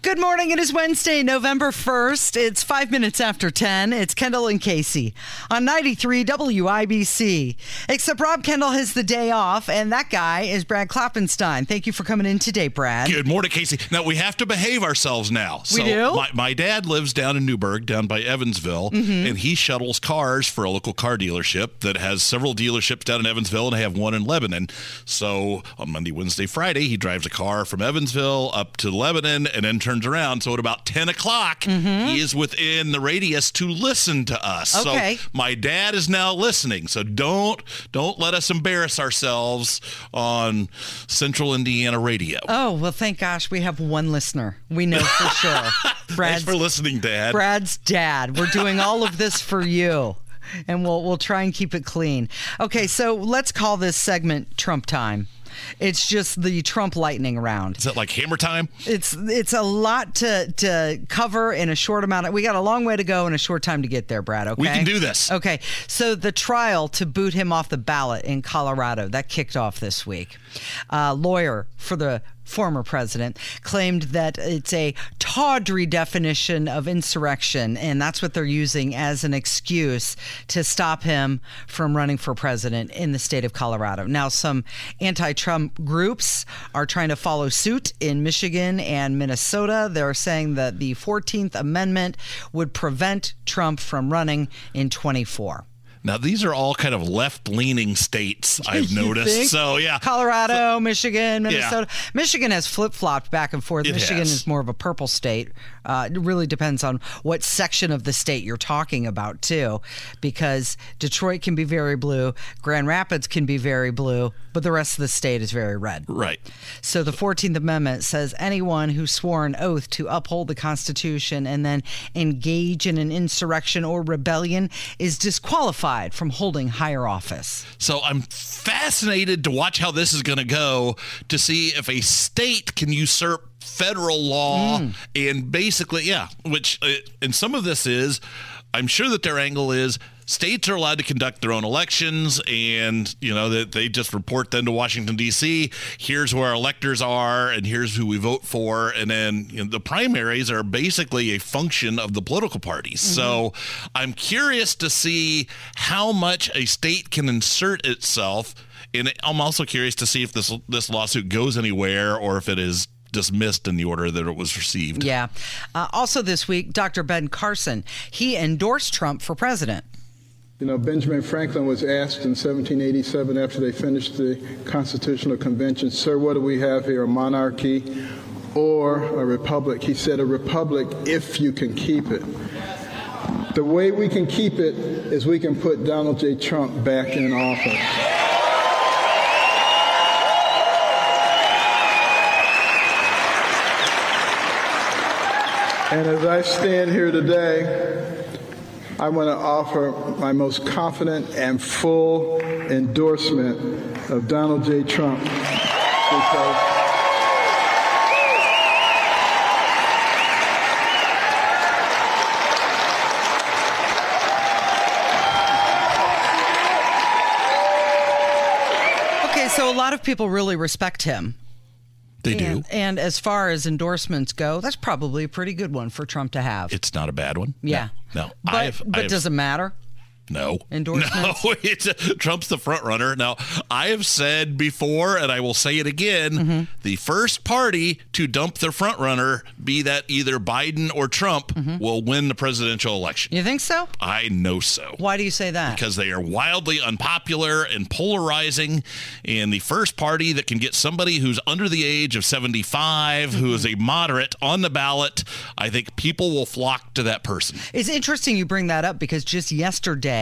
Good morning. It is Wednesday, November 1st. It's five minutes after 10. It's Kendall and Casey on 93 WIBC. Except Rob Kendall has the day off, and that guy is Brad Klopfenstein. Thank you for coming in today, Brad. Good morning, Casey. Now we have to behave ourselves now. We do? My, my dad lives down in Newburgh, down by Evansville, Mm-hmm. and he shuttles cars for a local car dealership that has several dealerships down in Evansville, and I have one in Lebanon. So on Monday, Wednesday, Friday, he drives a car from Evansville up to Lebanon, and then turns around. So at about ten o'clock, he is within the radius to listen to us. Mm-hmm. Okay. So my dad is now listening. So don't don't let us embarrass ourselves on Central Indiana radio. Oh, well, thank gosh we have one listener. We know for sure. Thanks for listening, Dad. Brad's dad. We're doing all of this for you. And we'll we'll try and keep it clean. Okay, so let's call this segment Trump time. It's just the Trump lightning round. Is it like hammer time? It's it's a lot to to cover in a short amount of we got a long way to go and a short time to get there, Brad. Okay. We can do this. Okay. So the trial to boot him off the ballot in Colorado that kicked off this week. A lawyer for the former president claimed that it's a tawdry definition of insurrection and that's what they're using as an excuse to stop him from running for president in the state of Colorado. Now some anti-Trump groups are trying to follow suit in Michigan and Minnesota. They're saying that the 14th amendment would prevent Trump from running in 24. Now these are all kind of left-leaning states. I've noticed. think? So yeah, Colorado, Michigan, Minnesota. Michigan has flip flopped back and forth. It Michigan has. is more of a purple state. Uh, it really depends on what section of the state you're talking about, too, because Detroit can be very blue, Grand Rapids can be very blue, but the rest of the state is very red. right. So the 14th Amendment says anyone who swore an oath to uphold the Constitution and then engage in an insurrection or rebellion is disqualified from holding higher office. So I'm fascinated to watch how this is going to go to see if a state can usurp federal law Mm. and basically, yeah, which uh, and some of this is, I'm sure that their angle is states are allowed to conduct their own elections and you know that they just report then to Washington D.C. Here's where our electors are and here's who we vote for and then you know, the primaries are basically a function of the political parties. So I'm curious to see how much a state can insert itself and I'm also curious to see if this this lawsuit goes anywhere or if it is dismissed in the order that it was received. Yeah. Uh, also this week, Dr. Ben Carson, he endorsed Trump for president. You know, Benjamin Franklin was asked in 1787 after they finished the Constitutional Convention, Sir, what do we have here, a monarchy or a republic? He said, A republic if you can keep it. The way we can keep it is we can put Donald J. Trump back in office. And as I stand here today, I want to offer my most confident and full endorsement of Donald J. Trump because Okay, so a lot of people really respect him. They do. And, and as far as endorsements go, that's probably a pretty good one for Trump to have. It's not a bad one. yeah. No. no. But, I've, but I've, does it matter? No. Endorsements? No, it's Trump's the front runner. Now, I have said before, and I will say it again: Mm-hmm. the first party to dump their front runner, be that either Biden or Trump, Mm-hmm. will win the presidential election. You think so? I know so. Why do you say that? Because they are wildly unpopular and polarizing. And the first party that can get somebody who's under the age of 75, who is a moderate on the ballot, I think people will flock to that person. It's interesting you bring that up because just yesterday,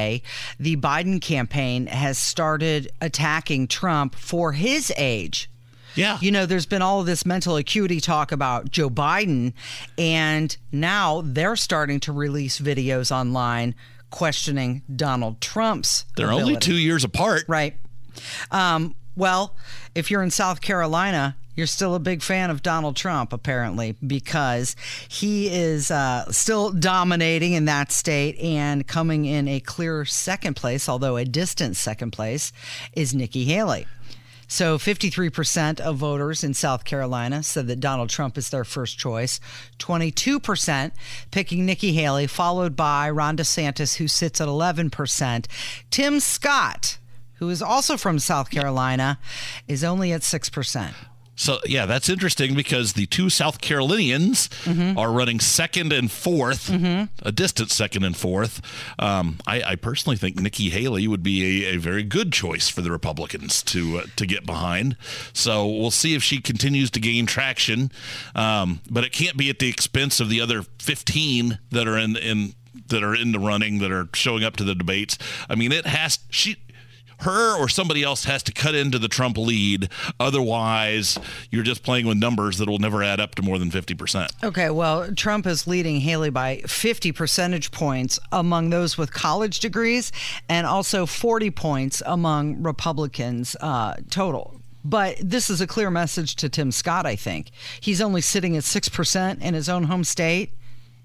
the Biden campaign has started attacking Trump for his age. Yeah. You know, there's been all of this mental acuity talk about Joe Biden, and now they're starting to release videos online questioning Donald Trump's. They're only two years apart. Right. Um, well, if you're in South Carolina, you're still a big fan of Donald Trump, apparently, because he is uh, still dominating in that state and coming in a clear second place, although a distant second place, is Nikki Haley. So 53% of voters in South Carolina said that Donald Trump is their first choice. 22% picking Nikki Haley, followed by Ron DeSantis, who sits at 11%. Tim Scott, who is also from South Carolina, is only at 6%. So yeah, that's interesting because the two South Carolinians mm-hmm. are running second and 4th mm-hmm. a distant second and fourth. Um, I, I, personally think Nikki Haley would be a, a very good choice for the Republicans to uh, to get behind. So we'll see if she continues to gain traction, um, but it can't be at the expense of the other 15 that are in in that are in the running that are showing up to the debates. I mean, it has she her or somebody else has to cut into the Trump lead. Otherwise, you're just playing with numbers that will never add up to more than 50%. Okay, well, Trump is leading Haley by 50 percentage points among those with college degrees and also 40 points among Republicans uh, total. But this is a clear message to Tim Scott, I think. He's only sitting at 6% in his own home state.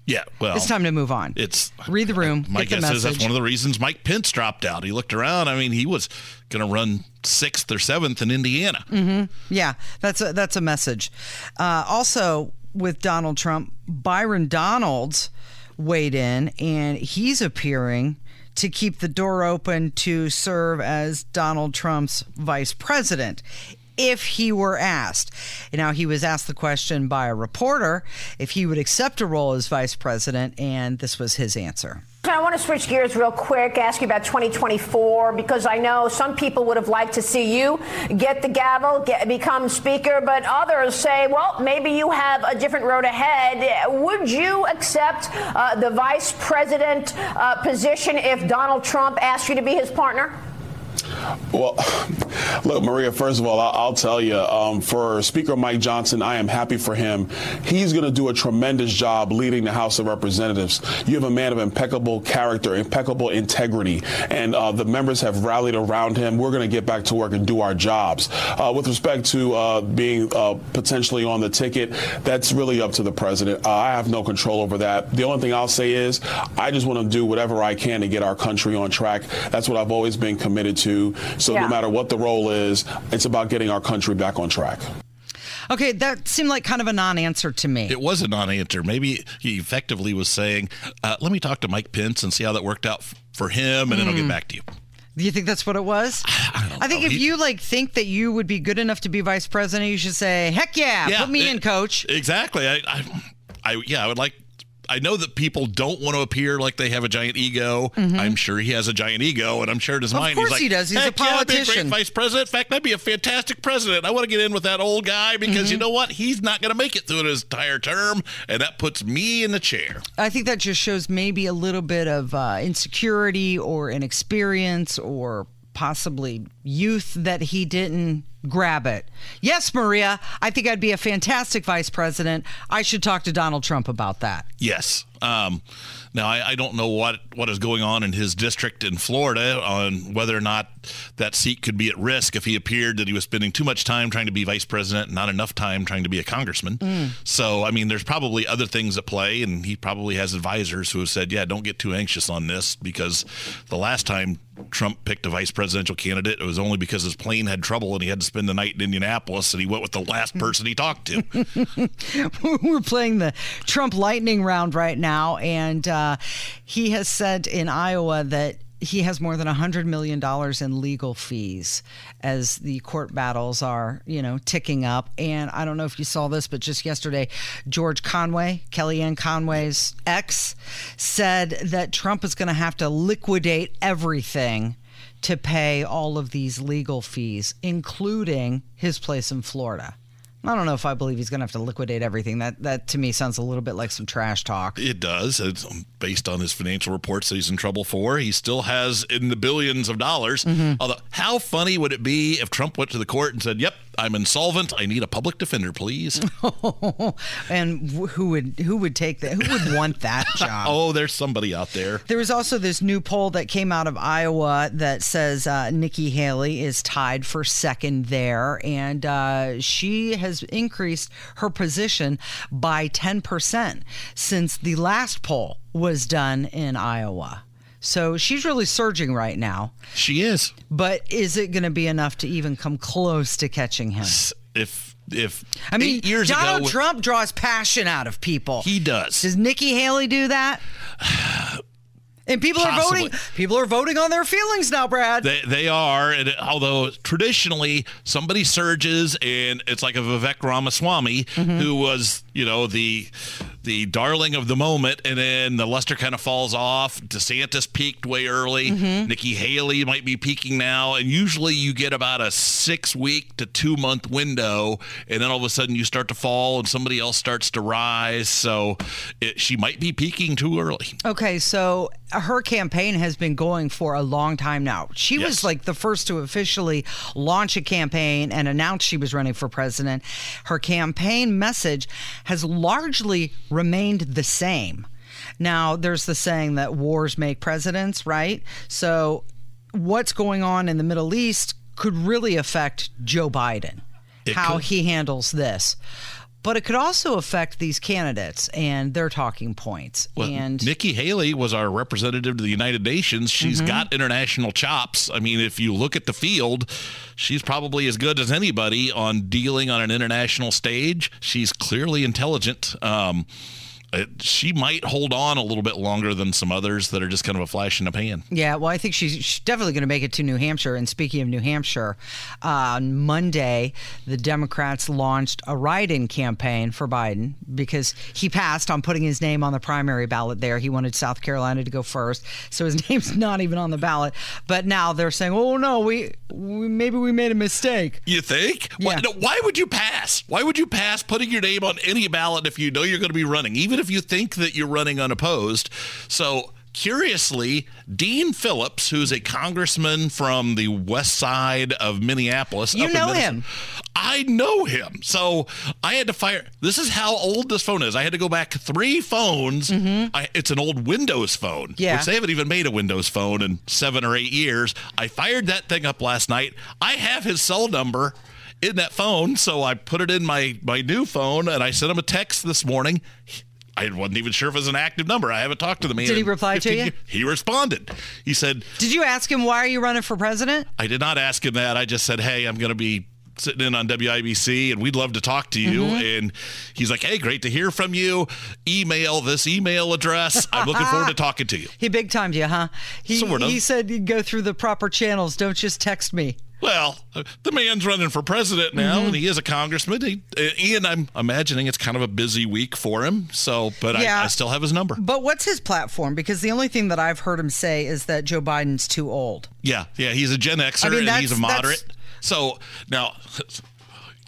Yeah, well, it's time to move on. It's read the room. My guess is that's one of the reasons Mike Pence dropped out. He looked around. I mean, he was going to run sixth or seventh in Indiana. Mm-hmm. Yeah, that's a, that's a message. Uh, also, with Donald Trump, Byron Donalds weighed in, and he's appearing to keep the door open to serve as Donald Trump's vice president if he were asked. Now, he was asked the question by a reporter if he would accept a role as vice president, and this was his answer. I want to switch gears real quick, ask you about 2024, because I know some people would have liked to see you get the gavel, get, become speaker, but others say, well, maybe you have a different road ahead. Would you accept uh, the vice president uh, position if Donald Trump asked you to be his partner? Well, look, Maria, first of all, I'll, tell you, um, for Speaker Mike Johnson, I am happy for him. He's going to do a tremendous job leading the House of Representatives. You have a man of impeccable character, impeccable integrity, and uh, the members have rallied around him. We're going to get back to work and do our jobs. Uh, with respect to uh, being uh, potentially on the ticket, that's really up to the president. Uh, I have no control over that. The only thing I'll say is I just want to do whatever I can to get our country on track. That's what I've always been committed to. So yeah. no matter what the role is, it's about getting our country back on track. Okay, that seemed like kind of a non-answer to me. It was a non-answer. Maybe he effectively was saying, uh, "Let me talk to Mike Pence and see how that worked out f- for him, and mm. then I'll get hmm. back to you." Do you think that's what it was? I, I think know. if he, you like think that you would be good enough to be vice president, you should say, "Heck yeah, yeah put me it, in, coach." Exactly. I, I, I, yeah, I would like I know that people don't want to appear like they have a giant ego. Mm-hmm. I'm sure he has a giant ego, and I'm sure in his of mind course he's like, he does. He's a politician. Yeah, a great vice president. In fact, I'd be a fantastic president. I want to get in with that old guy because mm-hmm. you know what? He's not going to make it through his entire term, and that puts me in the chair. I think that just shows maybe a little bit of uh, insecurity or inexperience or possibly youth that he didn't grab it. Yes, Maria, I think I'd be a fantastic vice president. I should talk to Donald Trump about that. Yes. Um, now, I, I, don't know what, what is going on in his district in Florida on whether or not that seat could be at risk if he appeared that he was spending too much time trying to be vice president and not enough time trying to be a congressman. Mm. So, I mean, there's probably other things at play, and he probably has advisors who have said, yeah, don't get too anxious on this because the last time Trump picked a vice presidential candidate, it was only because his plane had trouble and he had to spend the night in Indianapolis and he went with the last person he talked to. We're playing the Trump lightning round right now, and uh, he has said in Iowa that he has more than $100 million in legal fees as the court battles are, you know, ticking up. And I don't know if you saw this, but just yesterday, George Conway, Kellyanne Conway's ex, said that Trump is going to have to liquidate everything to pay all of these legal fees, including his place in Florida. I don't know if I believe he's going to have to liquidate everything. That that to me sounds a little bit like some trash talk. It does. It's based on his financial reports that he's in trouble for. He still has in the billions of dollars. Mm-hmm. Although, how funny would it be if Trump went to the court and said, "Yep, I'm insolvent. I need a public defender, please. and who would who would take that? Who would want that job? oh, there's somebody out there. There was also this new poll that came out of Iowa that says uh, Nikki Haley is tied for second there, and uh, she has increased her position by 10% since the last poll was done in Iowa. So she's really surging right now. She is. But is it going to be enough to even come close to catching him? If if I mean, years Donald ago, Trump draws passion out of people. he does. Does Nikki Haley do that? And people are voting. People are voting on their feelings now, Brad. They, they are, and although traditionally somebody surges, and it's like a Vivek Ramaswamy Mm-hmm. who was, you know, the the darling of the moment, and then the luster kind of falls off. DeSantis peaked way early. Mm-hmm. Nikki Haley might be peaking now, and usually you get about a six week to two month window, and then all of a sudden you start to fall, and somebody else starts to rise. So it, she might be peaking too early. Okay, so her campaign has been going for a long time now. She was like the first to officially launch a campaign and announce she was running for president. Her campaign message has largely remained the same. Now, there's the saying that wars make presidents, right? So, what's going on in the Middle East could really affect Joe Biden, It how could. he handles this. But it could also affect these candidates and their talking points. Well, and Nikki Haley was our representative to the United Nations. She's Mm-hmm. got international chops. I mean, if you look at the field, she's probably as good as anybody on dealing on an international stage. She's clearly intelligent. Um, she might hold on a little bit longer than some others that are just kind of a flash in the pan. Yeah, well, I think she's, she's definitely going to make it to New Hampshire. And speaking of New Hampshire, uh, on Monday, the Democrats launched a write in campaign for Biden because he passed on putting his name on the primary ballot there. He wanted South Carolina to go first. So his name's not even on the ballot. But now they're saying, oh, no, we, we maybe we made a mistake. You think? Why, no, why would you pass? Why would you pass putting your name on any ballot if you know you're going to be running, even if you think that you're running unopposed? So, curiously, Dean Phillips, who's a congressman from the west side of Minneapolis, You up know him. I know him. So I had to fire. This is how old this phone is. I had to go back three phones. I, it's an old Windows phone, Mm-hmm. Yeah. which they haven't even made a Windows phone in seven or eight years. I fired that thing up last night. I have his cell number in that phone, so I put it in my my new phone and I sent him a text this morning. I wasn't even sure if it was an active number. I haven't talked to the man. Did he reply to you? years. He responded. He said, Did you ask him, why are you running for president? I did not ask him that. I just said, "Hey, I'm going to be sitting in on WIBC, and we'd love to talk to you." And he's like, "Hey, great to hear from you. Email this email address. I'm looking forward to talking to you." He big timed you, huh? He, Sort of. he said you go through the proper channels. Don't just text me. Well, the man's running for president now, and he is a congressman. He, uh, and I'm imagining it's kind of a busy week for him. So, but Yeah. I, I still have his number. But what's his platform? Because the only thing that I've heard him say is that Joe Biden's too old. Yeah, yeah, he's a Gen Xer I mean, and he's a moderate. So now,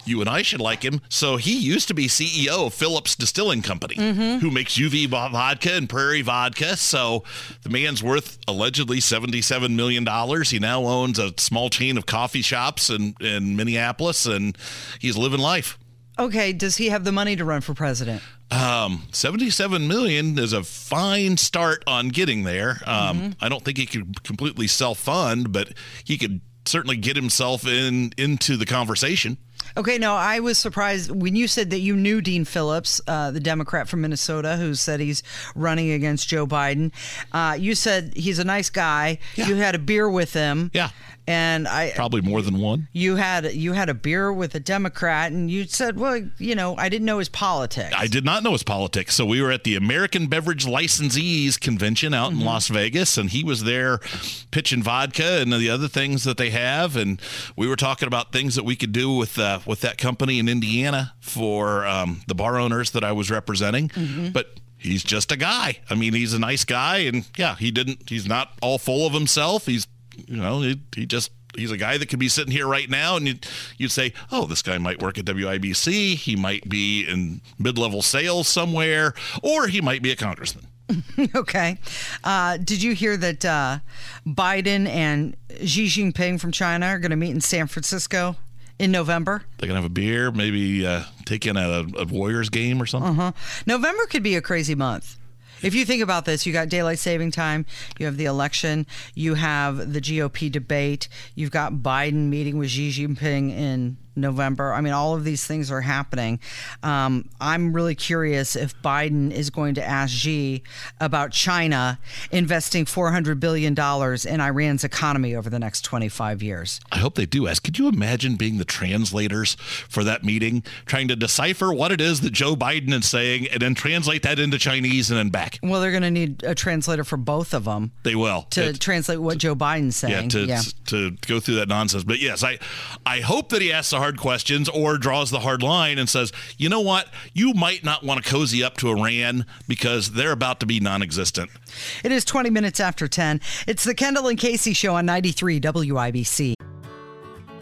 you and I should like him. So he used to be CEO of Phillips Distilling Company, Mm-hmm. who makes UV vodka and Prairie vodka. So the man's worth allegedly seventy-seven million dollars. He now owns a small chain of coffee shops in in Minneapolis, and he's living life. Okay, does he have the money to run for president? Um, 77 million is a fine start on getting there. Um, I don't think he could completely self-fund, but he could certainly get himself in into the conversation. Okay, no, I was surprised when you said that you knew Dean Phillips, uh, the Democrat from Minnesota, who said he's running against Joe Biden. Uh, you said he's a nice guy. Yeah. You had a beer with him. Yeah. And I, Probably more than one. you had you had a beer with a Democrat, and you said, well, you know, I didn't know his politics. I did not know his politics. So we were at the American Beverage Licensees Convention out in Las Vegas, and he was there pitching vodka and the other things that they have. And we were talking about things that we could do with uh, with that company in Indiana for um, the bar owners that I was representing. But he's just a guy. I mean, he's a nice guy, and yeah, he didn't. He's not all full of himself. He's you know he, he just he's a guy that could be sitting here right now and you'd, you'd say oh this guy might work at wibc he might be in mid-level sales somewhere or he might be a congressman Okay. Uh, did you hear that uh, Biden and Xi Jinping from China are going to meet in San Francisco in November. They can have a beer, maybe uh, take in a, a Warriors game or something. Uh-huh. November could be a crazy month. If you think about this, you got daylight saving time, you have the election, you have the GOP debate, you've got Biden meeting with Xi Jinping in November. I mean, all of these things are happening. Um, I'm really curious if Biden is going to ask Xi about China investing $400 billion in Iran's economy over the next 25 years. I hope they do ask. Could you imagine being the translators for that meeting, trying to decipher what it is that Joe Biden is saying and then translate that into Chinese and then back? Well, they're going to need a translator for both of them. They will. To It- translate what Joe Biden's saying. yeah, to, to go through that nonsense. But yes, I I hope that he asks the hard questions or draws the hard line and says, you know what, you might not want to cozy up to Iran because they're about to be non-existent. It is 20 minutes after 10. It's the Kendall and Casey show on 93 WIBC.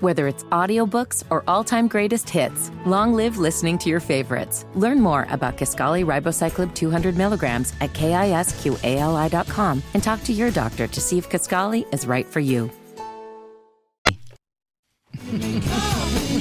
Whether it's audiobooks or all-time greatest hits, long live listening to your favorites. Learn more about Kisqali Ribociclib 200 milligrams at kisqali.com and talk to your doctor to see if Kisqali is right for you.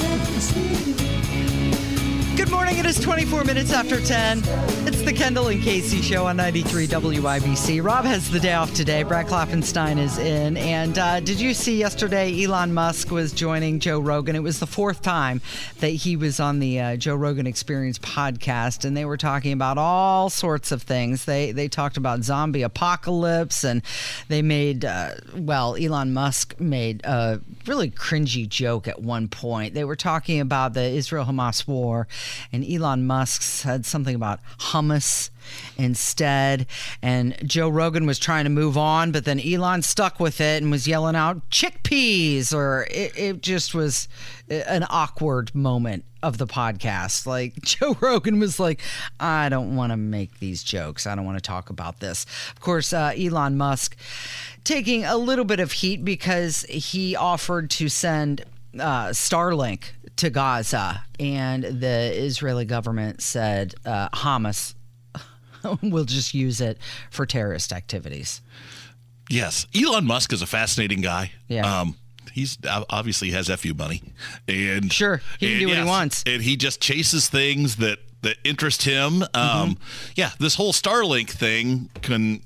Good morning. It is 24 minutes after 10. It's the Kendall and Casey show on 93 WIBC. Rob has the day off today. Brad Klopfenstein is in. And uh, did you see yesterday Elon Musk was joining Joe Rogan? It was the fourth time that he was on the uh, Joe Rogan Experience podcast, and they were talking about all sorts of things. They they talked about zombie apocalypse, and they made uh, well, Elon Musk made a really cringy joke at one point. They were talking about the Israel Hamas war, and Elon Musk said something about hummus instead. And Joe Rogan was trying to move on, but then Elon stuck with it and was yelling out chickpeas, or it, it just was an awkward moment of the podcast. Like Joe Rogan was like, I don't want to make these jokes. I don't want to talk about this. Of course, uh, Elon Musk taking a little bit of heat because he offered to send uh, Starlink to Gaza, and the Israeli government said uh, Hamas will just use it for terrorist activities. Yes, Elon Musk is a fascinating guy. Yeah. Um, he's obviously has fu money, and Sure, he can and do what he wants. and he just chases things that that interest him. Um, Mm-hmm. Yeah, this whole Starlink thing can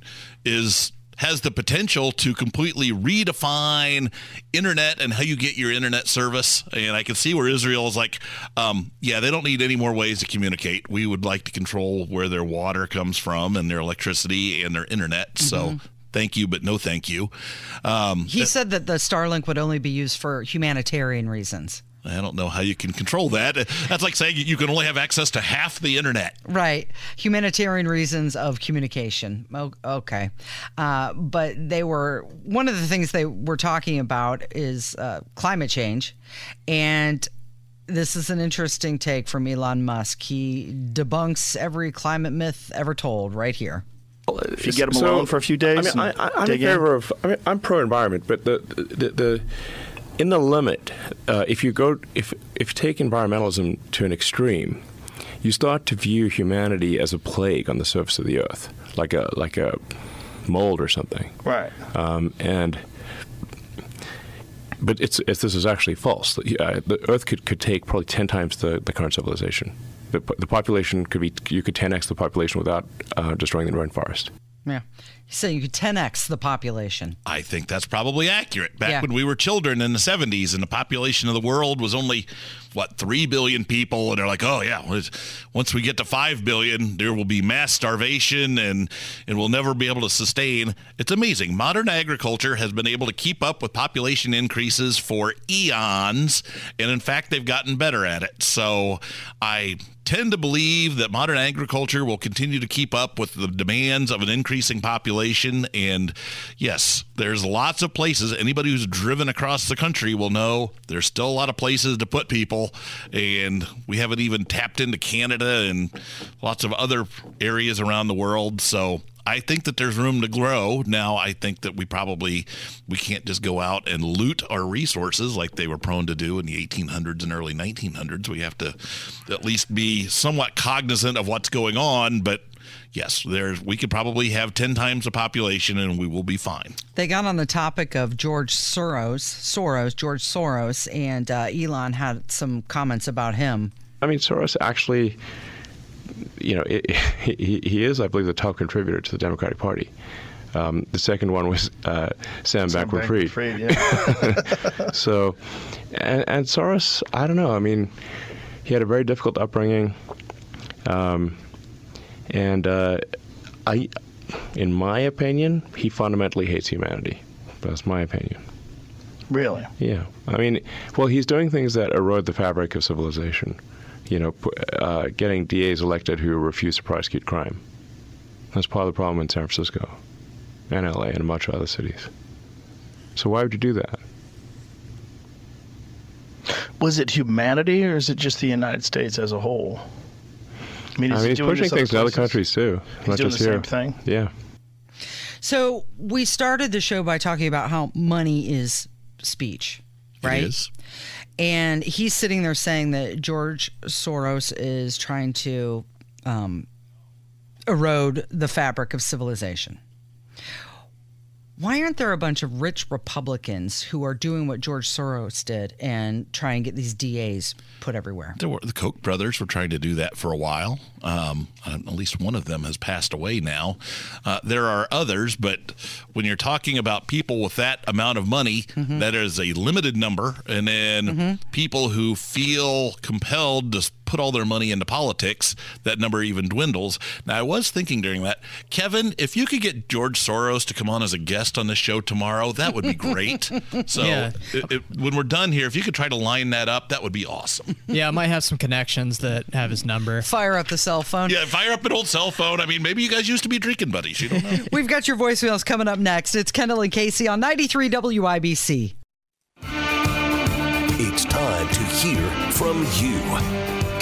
is has the potential to completely redefine internet and how you get your internet service. And I can see where Israel is like, um, yeah, they don't need any more ways to communicate. We would like to control where their water comes from and their electricity and their internet. Mm-hmm. So thank you, but no thank you. Um, He said that the Starlink would only be used for humanitarian reasons. I don't know how you can control that. That's like saying you can only have access to half the internet. Right. Humanitarian reasons of communication. Okay. Uh, but they were, one of the things they were talking about is uh, climate change. And this is an interesting take from Elon Musk. He debunks every climate myth ever told right here. If you get them So, alone for a few days, I mean, I, I, I'm in dig in. favor of. I mean, I'm pro-environment, but the the, the in the limit, uh, if you go if if you take environmentalism to an extreme, you start to view humanity as a plague on the surface of the earth, like a like a mold or something. Right. Um, and but it's, it's this is actually false. Uh, the Earth could, could take probably ten times the, the current civilization. The, the population could be you could 10x the population without uh, destroying the rainforest. Yeah. So you could 10x the population. I think that's probably accurate. Back Yeah. when we were children in the 70s and the population of the world was only, what, 3 billion people. And they're like, oh, yeah, once we get to 5 billion, there will be mass starvation and, and we'll never be able to sustain. It's amazing. Modern agriculture has been able to keep up with population increases for eons. And in fact, they've gotten better at it. So I tend to believe that modern agriculture will continue to keep up with the demands of an increasing population. And yes, there's lots of places. Anybody who's driven across the country will know there's still a lot of places to put people. And we haven't even tapped into Canada and lots of other areas around the world. So I think that there's room to grow. Now, I think that we probably we can't just go out and loot our resources like they were prone to do in the 1800s and early 1900s. We have to at least be somewhat cognizant of what's going on, but yes, there's we could probably have 10 times the population and we will be fine. They got on the topic of George Soros, Soros, George Soros, and uh, Elon had some comments about him. I mean, Soros actually, you know, it, he, he is, I believe, the top contributor to the Democratic Party. Um, the second one was uh, Sam, Sam Bankman Fried. Yeah. so, and, and, Soros, I don't know. I mean, he had a very difficult upbringing. Um, and uh, I, in my opinion, he fundamentally hates humanity. That's my opinion. Really? Yeah. I mean, well, he's doing things that erode the fabric of civilization. You know, uh, getting DAs elected who refuse to prosecute crime. That's part of the problem in San Francisco and LA and much of other cities. So why would you do that? Was it humanity or is it just the United States as a whole? I mean, I mean he's pushing things in other countries too, he's not doing just the here. Same thing. Yeah. So we started the show by talking about how money is speech, right? It is. And he's sitting there saying that George Soros is trying to um, erode the fabric of civilization. Why aren't there a bunch of rich Republicans who are doing what George Soros did and try and get these DAs put everywhere? Were, the Koch brothers were trying to do that for a while. Um, at least one of them has passed away now. Uh, there are others, but when you're talking about people with that amount of money, mm-hmm. that is a limited number. And then mm-hmm. people who feel compelled to put all their money into politics, that number even dwindles. Now, I was thinking during that, Kevin, if you could get George Soros to come on as a guest on the show tomorrow, that would be great. so yeah. it, it, when we're done here, if you could try to line that up, that would be awesome. Yeah, I might have some connections that have his number. Fire up the cell phone. Yeah, fire up an old cell phone. I mean, maybe you guys used to be drinking buddies. You don't know. We've got your voicemails coming up next. It's Kendall and Casey on 93 WIBC. It's time to hear from you.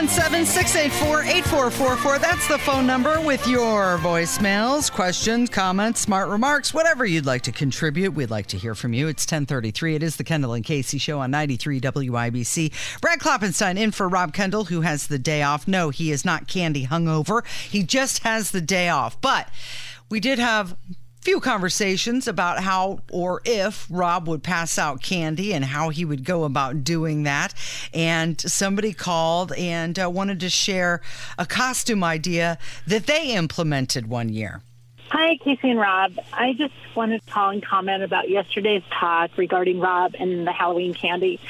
877-684-8444. That's the phone number with your voicemails, questions, comments, smart remarks, whatever you'd like to contribute. We'd like to hear from you. It's 1033. It is the Kendall and Casey show on 93 WIBC. Brad Klopfenstein in for Rob Kendall, who has the day off. No, he is not candy hungover. He just has the day off. But we did have few conversations about how or if Rob would pass out candy and how he would go about doing that. And somebody called and uh, wanted to share a costume idea that they implemented one year. Hi, Casey and Rob. I just wanted to call and comment about yesterday's talk regarding Rob and the Halloween candy.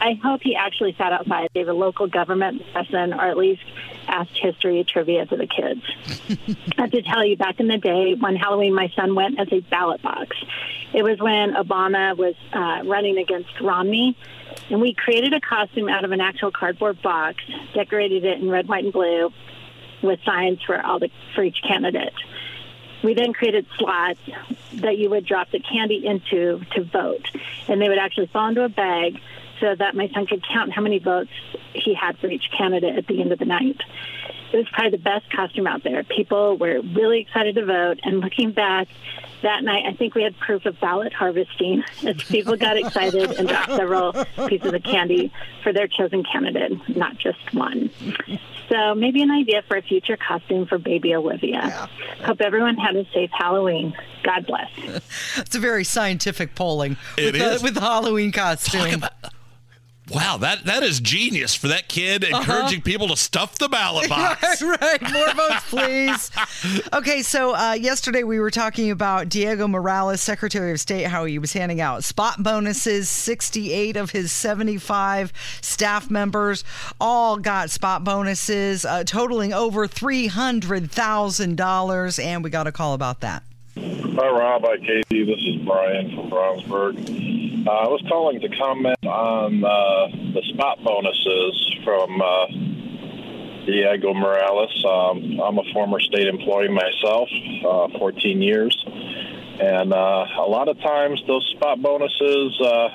I hope he actually sat outside, gave a local government lesson, or at least asked history trivia to the kids. I have to tell you, back in the day when Halloween, my son went as a ballot box. It was when Obama was uh, running against Romney, and we created a costume out of an actual cardboard box, decorated it in red, white, and blue, with signs for all the for each candidate. We then created slots that you would drop the candy into to vote, and they would actually fall into a bag so that my son could count how many votes he had for each candidate at the end of the night. It was probably the best costume out there. People were really excited to vote, and looking back, that night, I think we had proof of ballot harvesting as people got excited and dropped several pieces of candy for their chosen candidate, not just one. So maybe an idea for a future costume for baby Olivia. Yeah. Hope everyone had a safe Halloween. God bless. it's a very scientific polling it with, uh, is. The, with the Halloween costume. Wow, that that is genius for that kid uh-huh. encouraging uh-huh. people to stuff the ballot box. right, right, more votes, please. Okay, so uh, yesterday we were talking about Diego Morales, Secretary of State, how he was handing out spot bonuses. Sixty-eight of his seventy-five staff members all got spot bonuses, uh, totaling over three hundred thousand dollars, and we got a call about that. Hi, Rob. Hi, Katie. This is Brian from Brownsburg. Uh, I was calling to comment on uh, the spot bonuses from uh, Diego Morales. Um, I'm a former state employee myself, uh, 14 years, and uh, a lot of times those spot bonuses uh,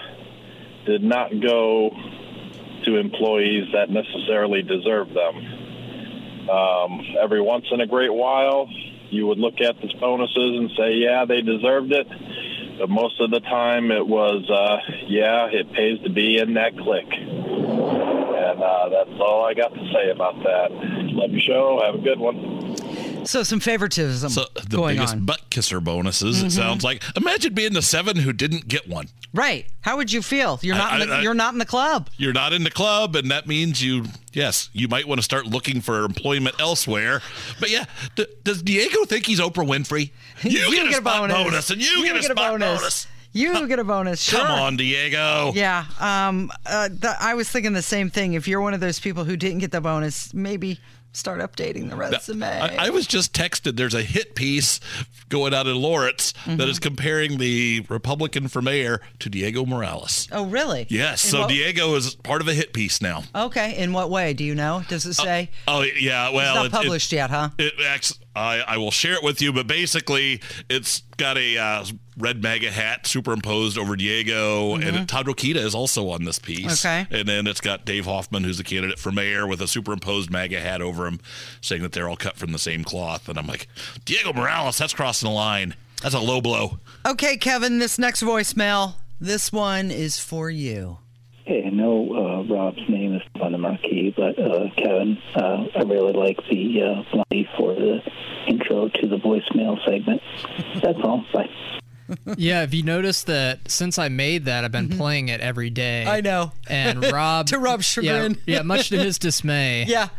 did not go to employees that necessarily deserved them. Um, every once in a great while, you would look at the bonuses and say, yeah, they deserved it. But most of the time, it was, uh, yeah, it pays to be in that clique. And uh, that's all I got to say about that. Love your show. Have a good one. So some favoritism So the going biggest on. butt kisser bonuses. It Mhm. sounds like. Imagine being the seven who didn't get one. Right. How would you feel? You're not. I- in the, I- you're not in the club. You're not in the club, and that means you. Yes, you might want to start looking for employment elsewhere. But yeah, d- does Diego think he's Oprah Winfrey? You, get, a spot bonus. and you, get, a spot bonus. You get a bonus. Sure. Come on, Diego. Yeah. Um. Uh. The, I was thinking the same thing. If you're one of those people who didn't get the bonus, maybe start updating the resume. I, I was just texted. There's a hit piece going out in Lawrence Mm-hmm. that is comparing the Republican for mayor to Diego Morales. oh, really? Yes, In so what- Diego is part of a hit piece now. Okay. In what way? Do you know? Does it say? Oh yeah, well, it's not it- published yet, huh? It, I, I will share it with you, but basically, it's got a uh, red MAGA hat superimposed over Diego, and Todd Rokita is also on this piece. Mm-hmm. Okay. And then it's got Dave Hoffman, who's the candidate for mayor, with a superimposed MAGA hat over him, saying that they're all cut from the same cloth. And I'm like, Diego Morales, that's crossing the line. That's a low blow. Okay, Kevin. This next voicemail. This one is for you. Hey, I know uh, Rob's name is on the marquee, but uh, Kevin, uh, I really like the uh, for the intro to the voicemail segment. That's all. Bye. Yeah, have you noticed that since I made that, I've been playing it every day? Mm-hmm. I know. And Rob, To Rob's yeah, yeah, much to his dismay. Yeah.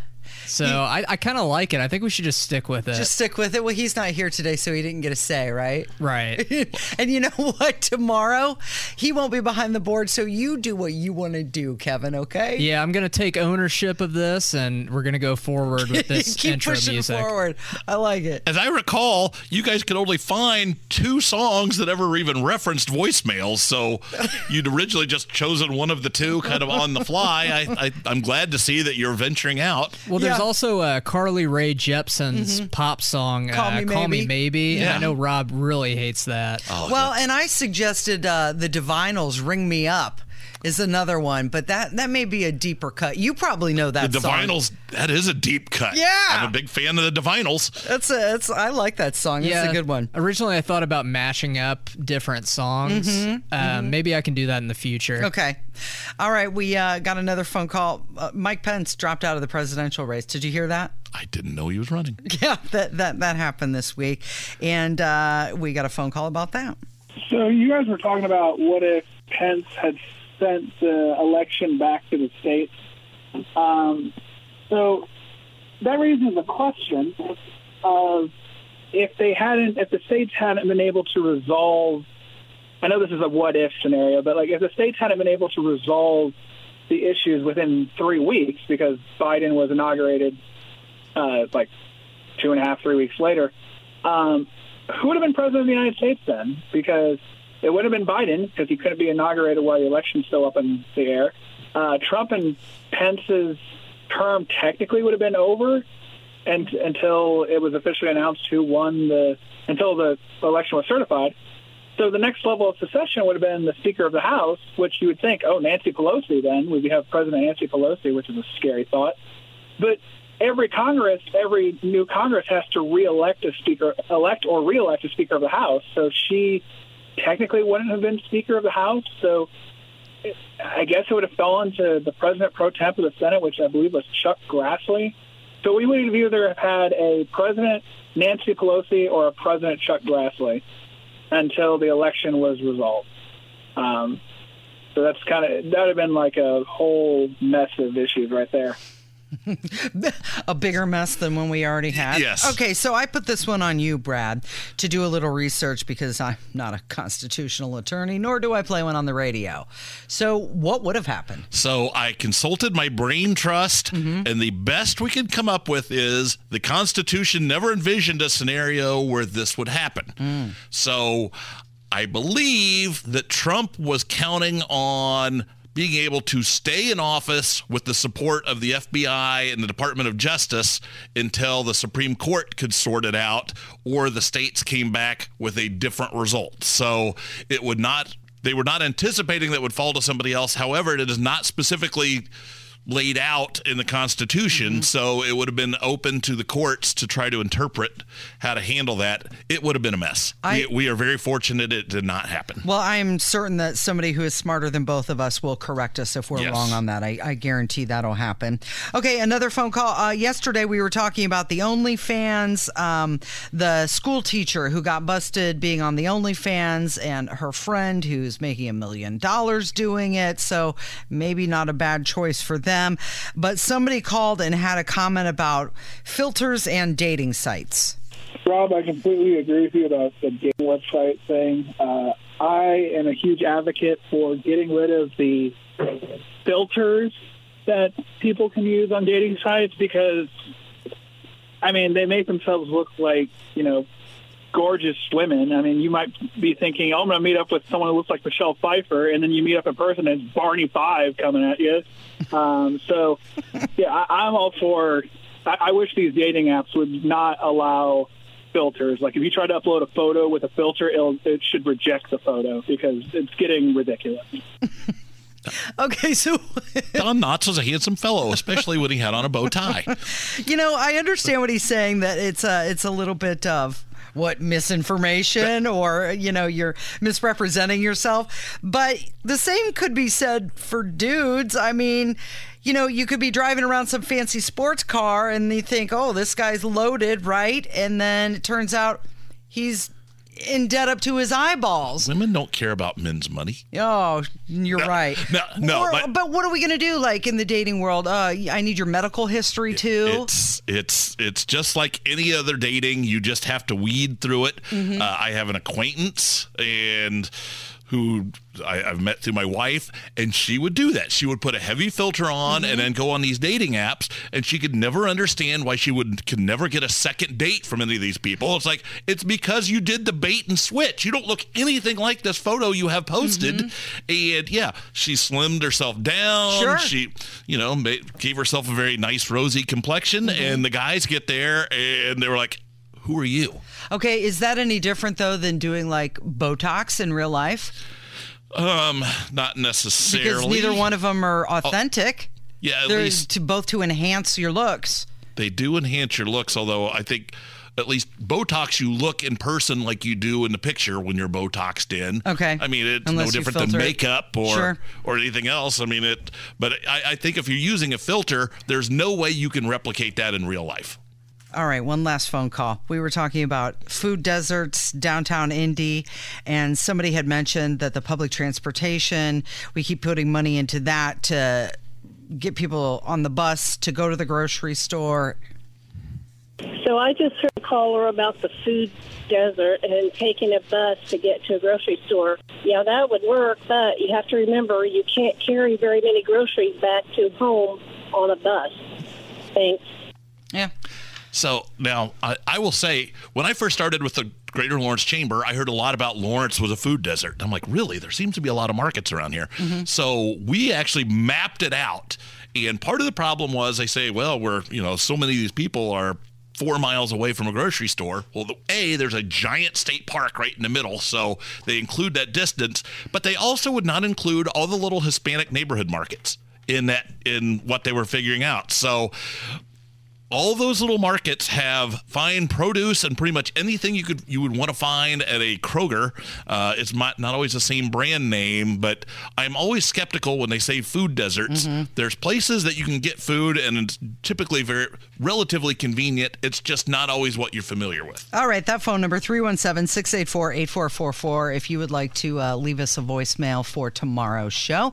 So I, I kind of like it. I think we should just stick with it. Just stick with it. Well, he's not here today, so he didn't get a say, right? right. and you know what? Tomorrow, he won't be behind the board, so you do what you want to do, Kevin, okay? Yeah, I'm gonna take ownership of this, and we're gonna go forward with this Keep intro pushing music. forward. I like it. As I recall, you guys could only find two songs that ever even referenced voicemails. So you'd originally just chosen one of the two kind of on the fly. I, I, I'm glad to see that you're venturing out. Well, there's also uh, Carly Rae Jepsen's pop song Mm-hmm. Call uh, Me "Call Me Maybe." Maybe," and I know Rob really hates that. Oh, well, and I suggested uh, the Divinyls "Ring Me Up" is another one, but that that may be a deeper cut. You probably know that the song. That is a deep cut. Yeah. I'm a big fan of the Divinyls. That's a, that's I like that song. That's a good one. Originally, I thought about mashing up different songs. Um, Maybe I can do that in the future. Mm-hmm. Okay. All right. We uh, got another phone call. Uh, Mike Pence dropped out of the presidential race. Did you hear that? I didn't know he was running. Yeah, that that that happened this week, and uh, we got a phone call about that. So you guys were talking about what if Pence had sent the election back to the states. Um, so that raises the question of if they hadn't, if the states hadn't been able to resolve. I know this is a what if scenario, but like if the states hadn't been able to resolve the issues within three weeks because Biden was inaugurated uh, like two and a half, three weeks later, um, who would have been president of the United States then? Because it would have been Biden because he couldn't be inaugurated while the election's still up in the air. Uh, Trump and Pence's term technically would have been over and, until it was officially announced who won the until the election was certified. So the next level of secession would have been the Speaker of the House, which you would think, oh, Nancy Pelosi. Then we have President Nancy Pelosi, which is a scary thought. But every Congress, every new Congress has to reelect a speaker, elect or reelect a Speaker of the House. So she technically wouldn't have been Speaker of the House. So I guess it would have fallen to the President pro temp of the Senate, which I believe was Chuck Grassley. So we would either have either had a President Nancy Pelosi or a President Chuck Grassley until the election was resolved. Um, so that's kind of that would have been like a whole mess of issues right there. a bigger mess than when we already had. Yes. Okay, so I put this one on you, Brad, to do a little research because I'm not a constitutional attorney, nor do I play one on the radio. So, what would have happened? So I consulted my brain trust, mm-hmm. and the best we could come up with is the Constitution never envisioned a scenario where this would happen. Mm. So I believe that Trump was counting on being able to stay in office with the support of the FBI and the Department of Justice until the Supreme Court could sort it out or the states came back with a different result. So it would not, they were not anticipating that would fall to somebody else. However, it is not specifically laid out in the Constitution, mm-hmm. so it would have been open to the courts to try to interpret how to handle that. It would have been a mess. I, we, we, are very fortunate it did not happen. Well, I'm certain that somebody who is smarter than both of us will correct us if we're yes. wrong on that. I, I, guarantee that'll happen. Okay, another phone call. Uh, yesterday we were talking about the OnlyFans, um, the school teacher who got busted being on the OnlyFans, and her friend who's making a million dollars doing it. So maybe not a bad choice for them them. But somebody called and had a comment about filters and dating sites. Rob, I completely agree with you about the dating website thing. Uh, I am a huge advocate for getting rid of the filters that people can use on dating sites because, I mean, they make themselves look like, you know, gorgeous women. I mean, you might be thinking, oh, I'm going to meet up with someone who looks like Michelle Pfeiffer, and then you meet up in person and it's Barney Fife coming at you. Um, so, yeah, I, I'm all for. I, I wish these dating apps would not allow filters. Like if you try to upload a photo with a filter, it'll, it should reject the photo because it's getting ridiculous. Okay, so Don Knotts was a handsome fellow, especially when he had on a bow tie. You know, I understand what he's saying that it's a it's a little bit of what misinformation or you know you're misrepresenting yourself. But the same could be said for dudes. I mean you know you could be driving around some fancy sports car and you think oh this guy's loaded right? And then it turns out he's in debt up to his eyeballs. Women don't care about men's money. Oh, you're no, right. No, no. Or, but, but, what are we going to do? Like in the dating world, uh, I need your medical history too. It's it's it's just like any other dating. You just have to weed through it. Mm-hmm. Uh, I have an acquaintance and who I, have met through my wife, and she would do that. She would put a heavy filter on mm-hmm. and then go on these dating apps, and she could never understand why she would could never get a second date from any of these people. It's like it's because you did the bait and switch. You don't look anything like this photo you have posted, mm-hmm. and yeah, she slimmed herself down. Sure. She, you know, made, gave herself a very nice rosy complexion, mm-hmm. and the guys get there and they were like, "Who are you?" Okay, is that any different though than doing like Botox in real life? Um, not necessarily. Because neither one of them are authentic. Oh, yeah, at They're least to both to enhance your looks. They do enhance your looks, although I think at least Botox, you look in person like you do in the picture when you're Botoxed in. Okay. I mean, it's Unless no different than makeup or sure. or anything else. I mean, it. But I, I think if you're using a filter, there's no way you can replicate that in real life. All right, one last phone call. We were talking about food deserts downtown Indy, and somebody had mentioned that the public transportation, we keep putting money into that to get people on the bus to go to the grocery store. So I just heard a caller about the food desert and taking a bus to get to a grocery store. Yeah, that would work, but you have to remember you can't carry very many groceries back to home on a bus. Thanks. Yeah. So now I, I, will say, when I first started with the Greater Lawrence Chamber, I heard a lot about Lawrence was a food desert. I'm like, really? There seems to be a lot of markets around here. Mm-hmm. So we actually mapped it out. And part of the problem was they say, well, we're, you know, so many of these people are four miles away from a grocery store. Well, the, A, there's a giant state park right in the middle, so they include that distance, but they also would not include all the little Hispanic neighborhood markets in that in what they were figuring out. So all those little markets have fine produce and pretty much anything you could you would want to find at a Kroger. Uh, it's not, not always the same brand name, but I'm always skeptical when they say food deserts. Mm-hmm. There's places that you can get food, and it's typically very relatively convenient. It's just not always what you're familiar with. All right, that phone number 317-684-8444 if you would like to uh, leave us a voicemail for tomorrow's show.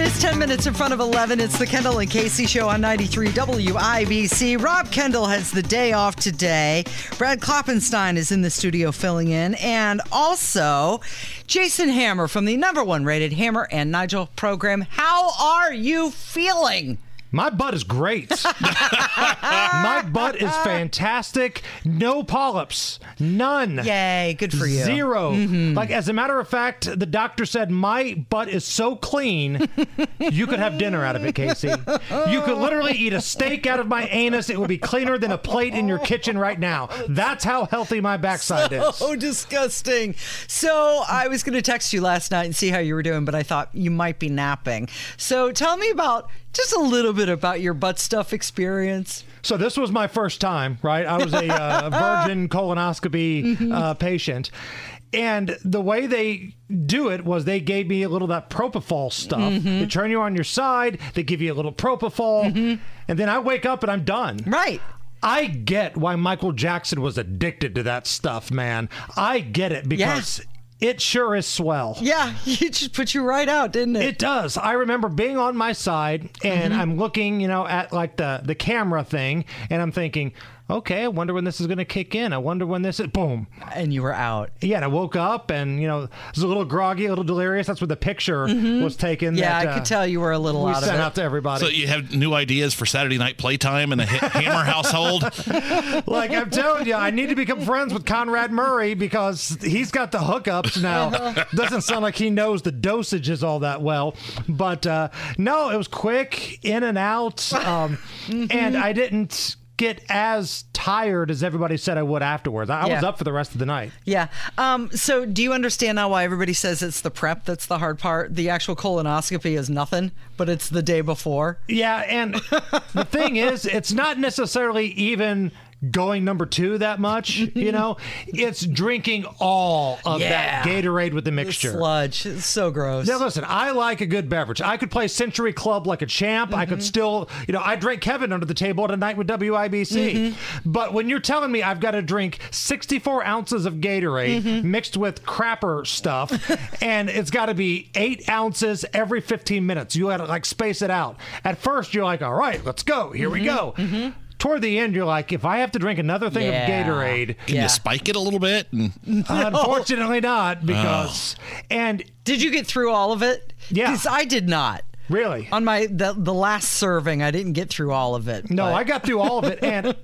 It is 10 minutes in front of 11. It's the Kendall and Casey show on 93 WIBC. Rob Kendall has the day off today. Brad Klopfenstein is in the studio filling in. And also, Jason Hammer from the number one rated Hammer and Nigel program. How are you feeling? My butt is great. My butt is fantastic. No polyps. None. Yay, good for you. 0 mm-hmm. Like, as a matter of fact, the doctor said my butt is so clean, you could have dinner out of it, Casey. You could literally eat a steak out of my anus. It would be cleaner than a plate in your kitchen right now. That's how healthy my backside is. So disgusting. So I was going to text you last night and see how you were doing, but I thought you might be napping. So tell me about just a little bit about your butt stuff experience. So this was my first time, right? I was a uh, virgin colonoscopy uh, patient. And the way they do it was they gave me a little of that propofol stuff. They turn you on your side, they give you a little propofol, and then I wake up and I'm done. Right. I get why Michael Jackson was addicted to that stuff, man. I get it because it sure is swell. Yeah, it just put you right out, didn't it? It does. I remember being on my side and mm-hmm. I'm looking, you know, at like the the camera thing, and I'm thinking, okay, I wonder when this is going to kick in. I wonder when this is. Boom. And you were out. Yeah, and I woke up and you know was a little groggy, a little delirious. That's where the picture was taken. Yeah, that, I uh, could tell you were a little we out of sent it. out to everybody. So you have new ideas for Saturday night playtime in the Hammer household? like I'm telling you, I need to become friends with Conrad Murray because he's got the hookups now. Doesn't sound like he knows the dosages all that well, but uh, no, it was quick in and out, um, and I didn't get as tired as everybody said I would afterwards. I, I was up for the rest of the night. Yeah. Um, so do you understand now why everybody says it's the prep that's the hard part? The actual colonoscopy is nothing, but it's the day before. Yeah, and the thing is, it's not necessarily even going number two that much. You know, it's drinking all of Yeah. that Gatorade with the The mixture. sludge. It's so gross. Now listen, I like a good beverage. I could play Century Club like a champ. I Mm-hmm. could still, you know, I drank Kevin under the table at a night with WIBC. Mm-hmm. But when you're telling me I've got to drink 64 ounces of Gatorade Mm-hmm. mixed with crapper stuff, and it's got to be eight ounces every 15 minutes, you got to like space it out. At first, you're like, all right, let's go. Here we go. Toward the end, you're like, if I have to drink another thing Mm-hmm. Yeah. of Gatorade, Can Yeah. you spike it a little bit? And unfortunately not, because and Did you get through all of it? Yeah. Because I did not. really. On my the, the last serving, I didn't get through all of it. No, but- I got through all of it, and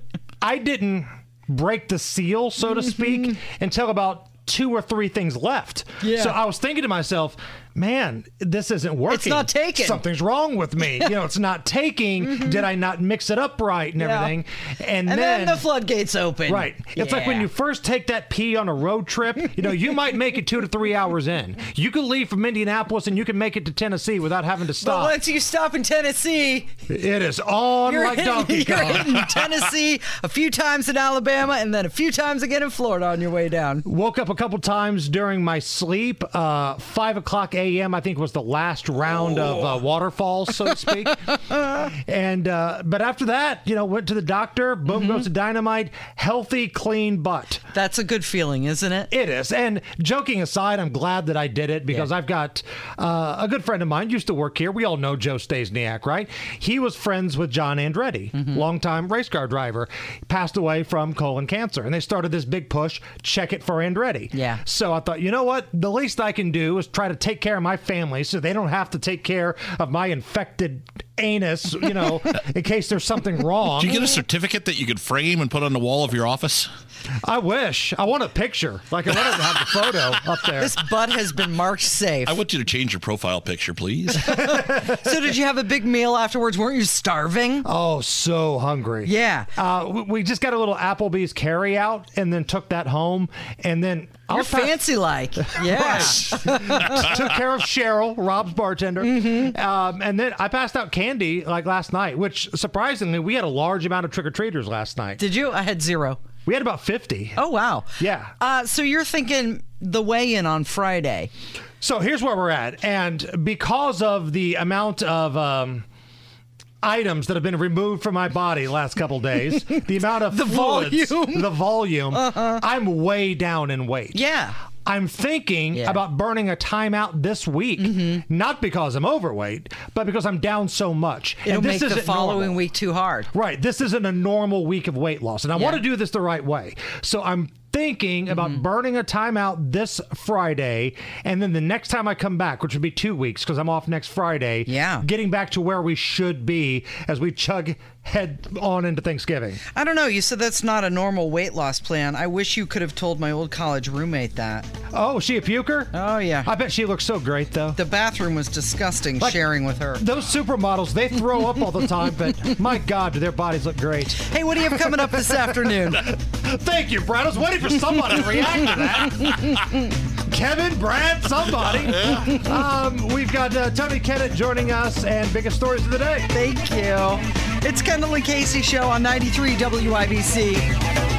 I didn't break the seal, so to speak, until about two or three things left. Yeah. So I was thinking to myself, man, this isn't working. It's not taking. Something's wrong with me. You know, it's not taking. Did I not mix it up right and Yeah. everything? And, And then, the floodgates open. Right. It's like when you first take that pee on a road trip, you know, you might make it two to three hours in. You could leave from Indianapolis and you can make it to Tennessee without having to stop. But once you stop in Tennessee, It is on you're, like hitting, Donkey you're Kong. hitting Tennessee a few times in Alabama and then a few times again in Florida on your way down. Woke up a couple times during my sleep. Uh, Five o'clock a.m. I think was the last round of uh, waterfalls, so to speak. and uh, but after that, you know, went to the doctor. Boom Mm-hmm. goes to dynamite. Healthy, clean butt. That's a good feeling, isn't it? It is. And joking aside, I'm glad that I did it because I've got uh, a good friend of mine used to work here. We all know Joe Staysniak, right? He was friends with John Andretti, Mm-hmm. longtime race car driver. Passed away from colon cancer. And they started this big push check it for Andretti. Yeah. So I thought, you know what? The least I can do is try to take care of my family so they don't have to take care of my infected anus, you know, in case there's something wrong. do you get a certificate that you could frame and put on the wall of your office? I wish. I want a picture. Like I wanted to have the photo up there. This butt has been marked safe. I want you to change your profile picture, please. so did you have a big meal afterwards? Weren't you starving? Oh, so hungry. Yeah. Uh, we, we just got a little Applebee's carry out and then took that home. And then You're I'll pass- fancy like. Yeah. took care of Cheryl, Rob's bartender. Mm-hmm. Um, and then I passed out candy like last night, which surprisingly, we had a large amount of trick or treaters last night. Did you? I had zero. We had about 50. Oh, wow. Yeah. Uh, so you're thinking the weigh in on Friday. So here's where we're at. And because of the amount of. Um, items that have been removed from my body last couple days, the amount of The fluids, volume. the volume, I'm way down in weight. Yeah. I'm thinking about burning a timeout this week, not because I'm overweight, but because I'm down so much. It'll this make the following normal. week too hard. Right. This isn't a normal week of weight loss. And I want to do this the right way. So I'm thinking about Mm-hmm. burning a timeout this Friday. And then the next time I come back, which would be two weeks because I'm off next Friday, Yeah. getting back to where we should be as we chug head on into Thanksgiving. I don't know. You said that's not a normal weight loss plan. I wish you could have told my old college roommate that. Oh, is she a puker? Oh, yeah. I bet she looks so great, though. The bathroom was disgusting Like- sharing with her. Those supermodels, they throw up all the time, but my God, do their bodies look great. Hey, what do you have coming up this afternoon? Thank you, Brad. I was waiting for somebody to react to that. Kevin, Brad, somebody. Um, we've got uh, Tony Kennett joining us and biggest stories of the day. Thank you. It's Kendall and Casey show on 93 WIBC.